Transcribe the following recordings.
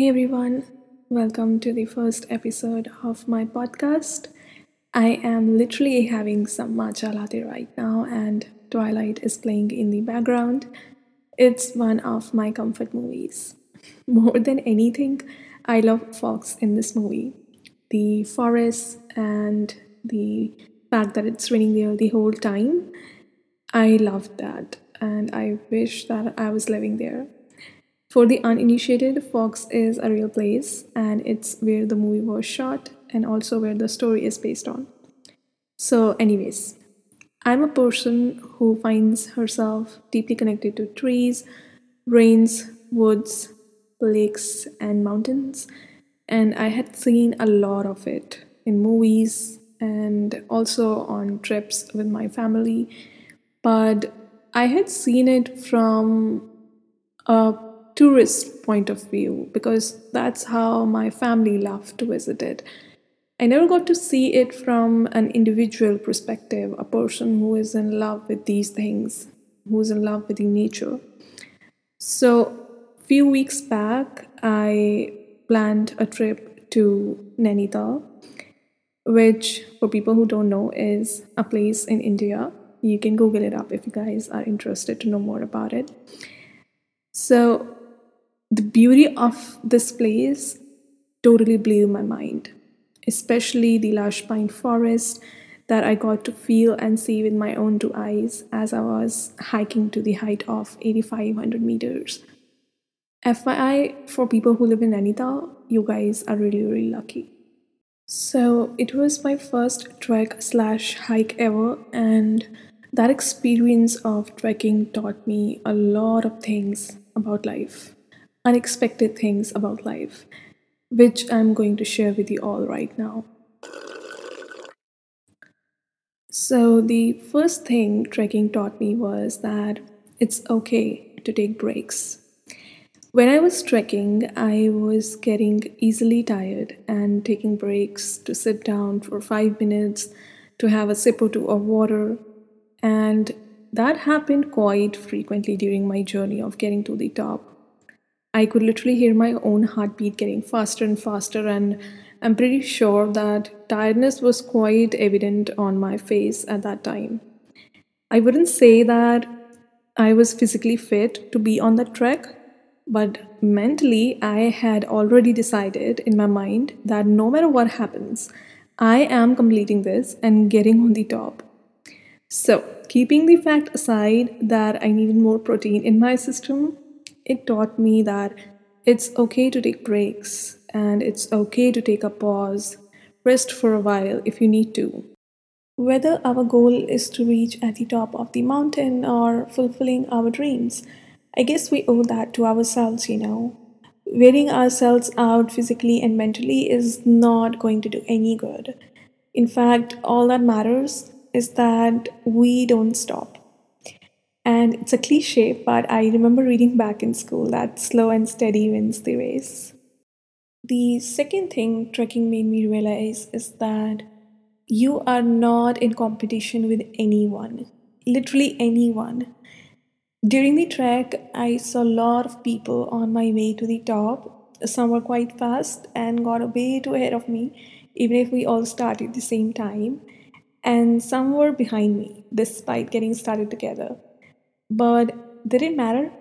Hey everyone, welcome to the first episode of my podcast. I am literally having some matcha latte right now, and Twilight is playing in the background. It's one of my comfort movies. More than anything, I love Forks in this movie. The forest and the fact that it's raining there the whole time. I love that, and I wish that I was living there. For the uninitiated, Forks is a real place and it's where the movie was shot and also where the story is based on. So, anyways, I'm a person who finds herself deeply connected to trees, rains, woods, lakes, and mountains, and I had seen a lot of it in movies and also on trips with my family, but I had seen it from a tourist point of view because that's how my family loved to visit it. I never got to see it from an individual perspective, a person who is in love with these things, who is in love with nature. So, a few weeks back, I planned a trip to Nainital, which, for people who don't know, is a place in India. You can Google it up if you guys are interested to know more about it. So, the beauty of this place totally blew my mind, especially the lush pine forest that I got to feel and see with my own two eyes as I was hiking to the height of 8500 meters. FYI, for people who live in Nainital, you guys are really, really lucky. So, it was my first trek slash hike ever, and that experience of trekking taught me a lot of things about life unexpected things about life, which I'm going to share with you all right now. So, the first thing trekking taught me was that it's okay to take breaks. When I was trekking, I was getting easily tired and taking breaks to sit down for five minutes to have a sip or two of water. And that happened quite frequently during my journey of getting to the top. I could literally hear my own heartbeat getting faster and faster, and I'm pretty sure that tiredness was quite evident on my face at that time. I wouldn't say that I was physically fit to be on that trek, but mentally, I had already decided in my mind that no matter what happens, I am completing this and getting on the top. So, keeping the fact aside that I needed more protein in my system, it taught me that it's okay to take breaks and it's okay to take a pause, rest for a while if you need to. Whether our goal is to reach at the top of the mountain or fulfilling our dreams, I guess we owe that to ourselves, you know. Wearing ourselves out physically and mentally is not going to do any good. In fact, all that matters is that we don't stop. And it's a cliche, but I remember reading back in school that slow and steady wins the race. The second thing trekking made me realize is that you are not in competition with anyone, literally anyone. During the trek, I saw a lot of people on my way to the top. Some were quite fast and got way too ahead of me, even if we all started at the same time. And some were behind me, despite getting started together. But did it matter?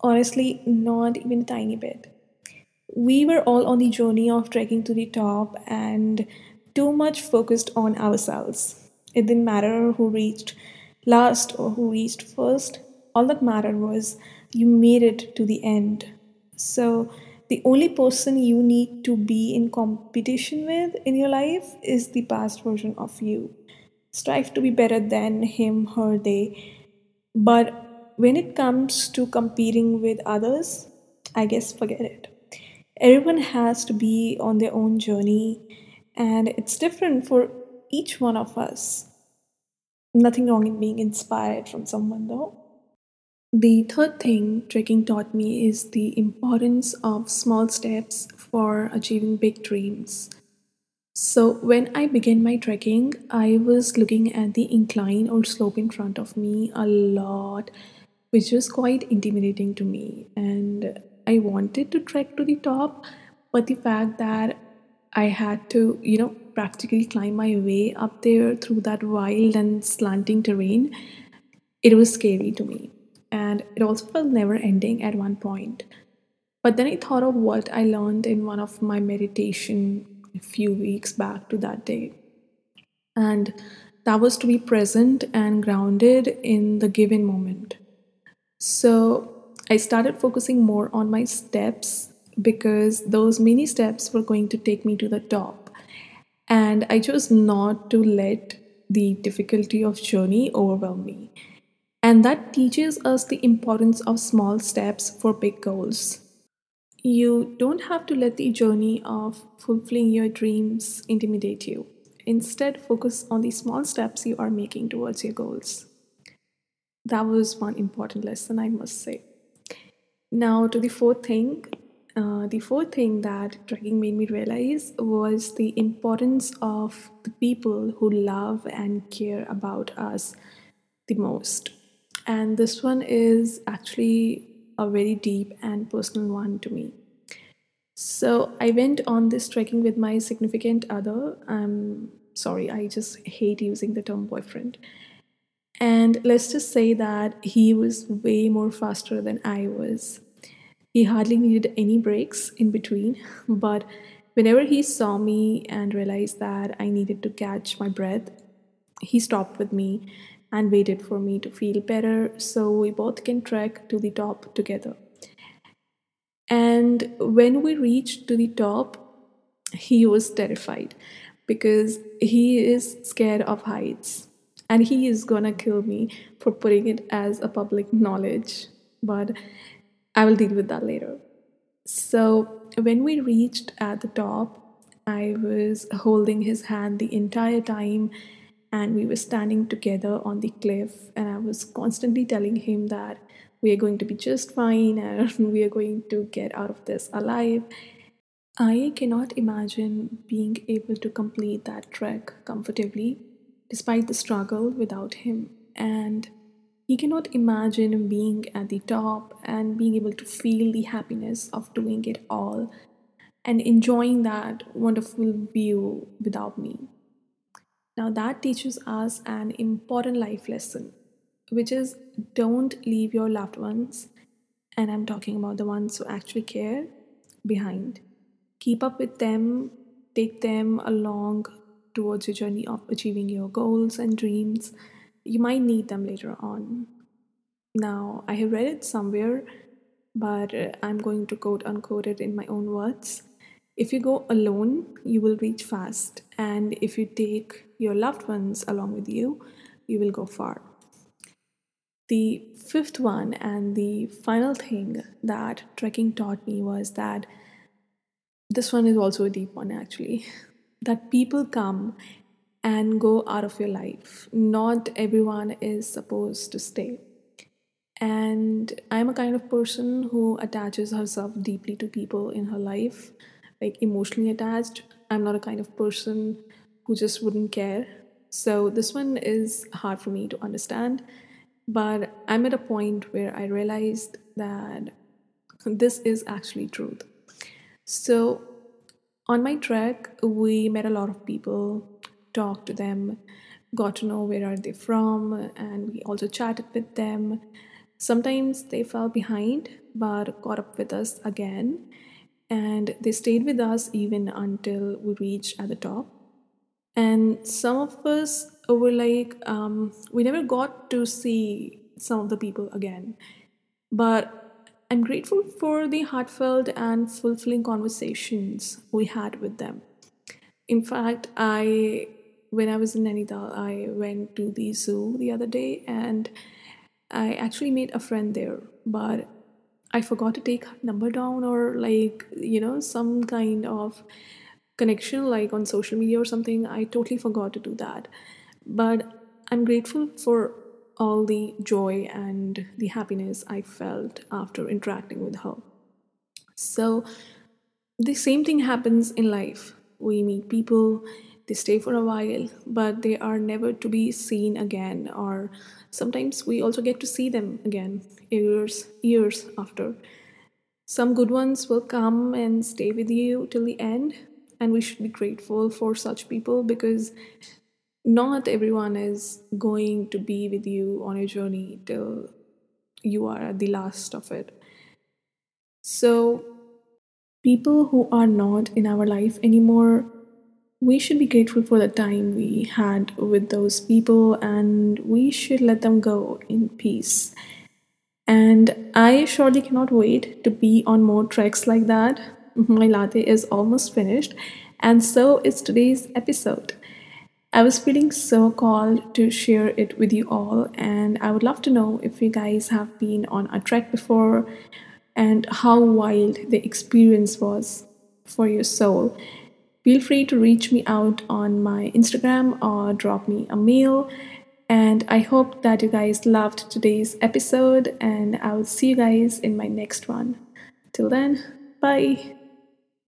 Honestly, not even a tiny bit. We were all on the journey of trekking to the top and too much focused on ourselves. It didn't matter who reached last or who reached first. All that mattered was you made it to the end. So, the only person you need to be in competition with in your life is the past version of you. Strive to be better than him, her, they but when it comes to competing with others, I guess forget it. Everyone has to be on their own journey, and it's different for each one of us. Nothing wrong in being inspired from someone, though. The third thing trekking taught me is the importance of small steps for achieving big dreams. So, when I began my trekking, I was looking at the incline or slope in front of me a lot, which was quite intimidating to me. And I wanted to trek to the top, but the fact that I had to, you know, practically climb my way up there through that wild and slanting terrain, it was scary to me. And it also felt never ending at one point. But then I thought of what I learned in one of my meditation few weeks back to that day. And that was to be present and grounded in the given moment. So I started focusing more on my steps because those mini steps were going to take me to the top. And I chose not to let the difficulty of journey overwhelm me. And that teaches us the importance of small steps for big goals. You don't have to let the journey of fulfilling your dreams intimidate you. Instead, focus on the small steps you are making towards your goals. That was one important lesson, I must say. Now, to the fourth thing. Uh, the fourth thing that trekking made me realize was the importance of the people who love and care about us the most. And this one is actually a very deep and personal one to me. So I went on this trekking with my significant other. I'm sorry, I just hate using the term boyfriend. And let's just say that he was way more faster than I was. He hardly needed any breaks in between, but whenever he saw me and realized that I needed to catch my breath, he stopped with me and waited for me to feel better so we both can trek to the top together. And when we reached to the top, he was terrified because he is scared of heights and he is gonna kill me for putting it as a public knowledge. But I will deal with that later. So, when we reached at the top, I was holding his hand the entire time and we were standing together on the cliff and i was constantly telling him that we are going to be just fine and we are going to get out of this alive. I cannot imagine being able to complete that trek comfortably despite the struggle without him. And he cannot imagine being at the top and being able to feel the happiness of doing it all and enjoying that wonderful view without me now, that teaches us an important life lesson, which is don't leave your loved ones, and I'm talking about the ones who actually care, behind. Keep up with them, take them along towards your journey of achieving your goals and dreams. You might need them later on. Now, I have read it somewhere, but uh, I'm going to quote unquote it in my own words. If you go alone, you will reach fast, and if you take your loved ones along with you, you will go far. The fifth one and the final thing that trekking taught me was that this one is also a deep one actually that people come and go out of your life. Not everyone is supposed to stay. And I'm a kind of person who attaches herself deeply to people in her life like emotionally attached. I'm not a kind of person who just wouldn't care. So this one is hard for me to understand. But I'm at a point where I realized that this is actually truth. So on my trek, we met a lot of people, talked to them, got to know where are they from, and we also chatted with them. Sometimes they fell behind, but caught up with us again and they stayed with us even until we reached at the top and some of us were like um, we never got to see some of the people again. But i'm grateful for the heartfelt and fulfilling conversations we had with them. In fact i when i was in nainital i went to the zoo the other day and i actually made a friend there but I forgot to take her number down or like, you know, some kind of connection like on social media or something. I totally forgot to do that. But I'm grateful for all the joy and the happiness I felt after interacting with her. So, the same thing happens in life. We meet people, they stay for a while, but they are never to be seen again, or sometimes we also get to see them again years years after Some good ones will come and stay with you till the end, and we should be grateful for such people because not everyone is going to be with you on your journey till you are at the last of it. So, people who are not in our life anymore, we should be grateful for the time we had with those people and we should let them go in peace. And I surely cannot wait to be on more treks like that. My latte is almost finished, and so is today's episode. I was feeling so called to share it with you all, and I would love to know if you guys have been on a trek before and how wild the experience was for your soul. Feel free to reach me out on my Instagram or drop me a mail. And I hope that you guys loved today's episode, and I will see you guys in my next one. Till then, bye.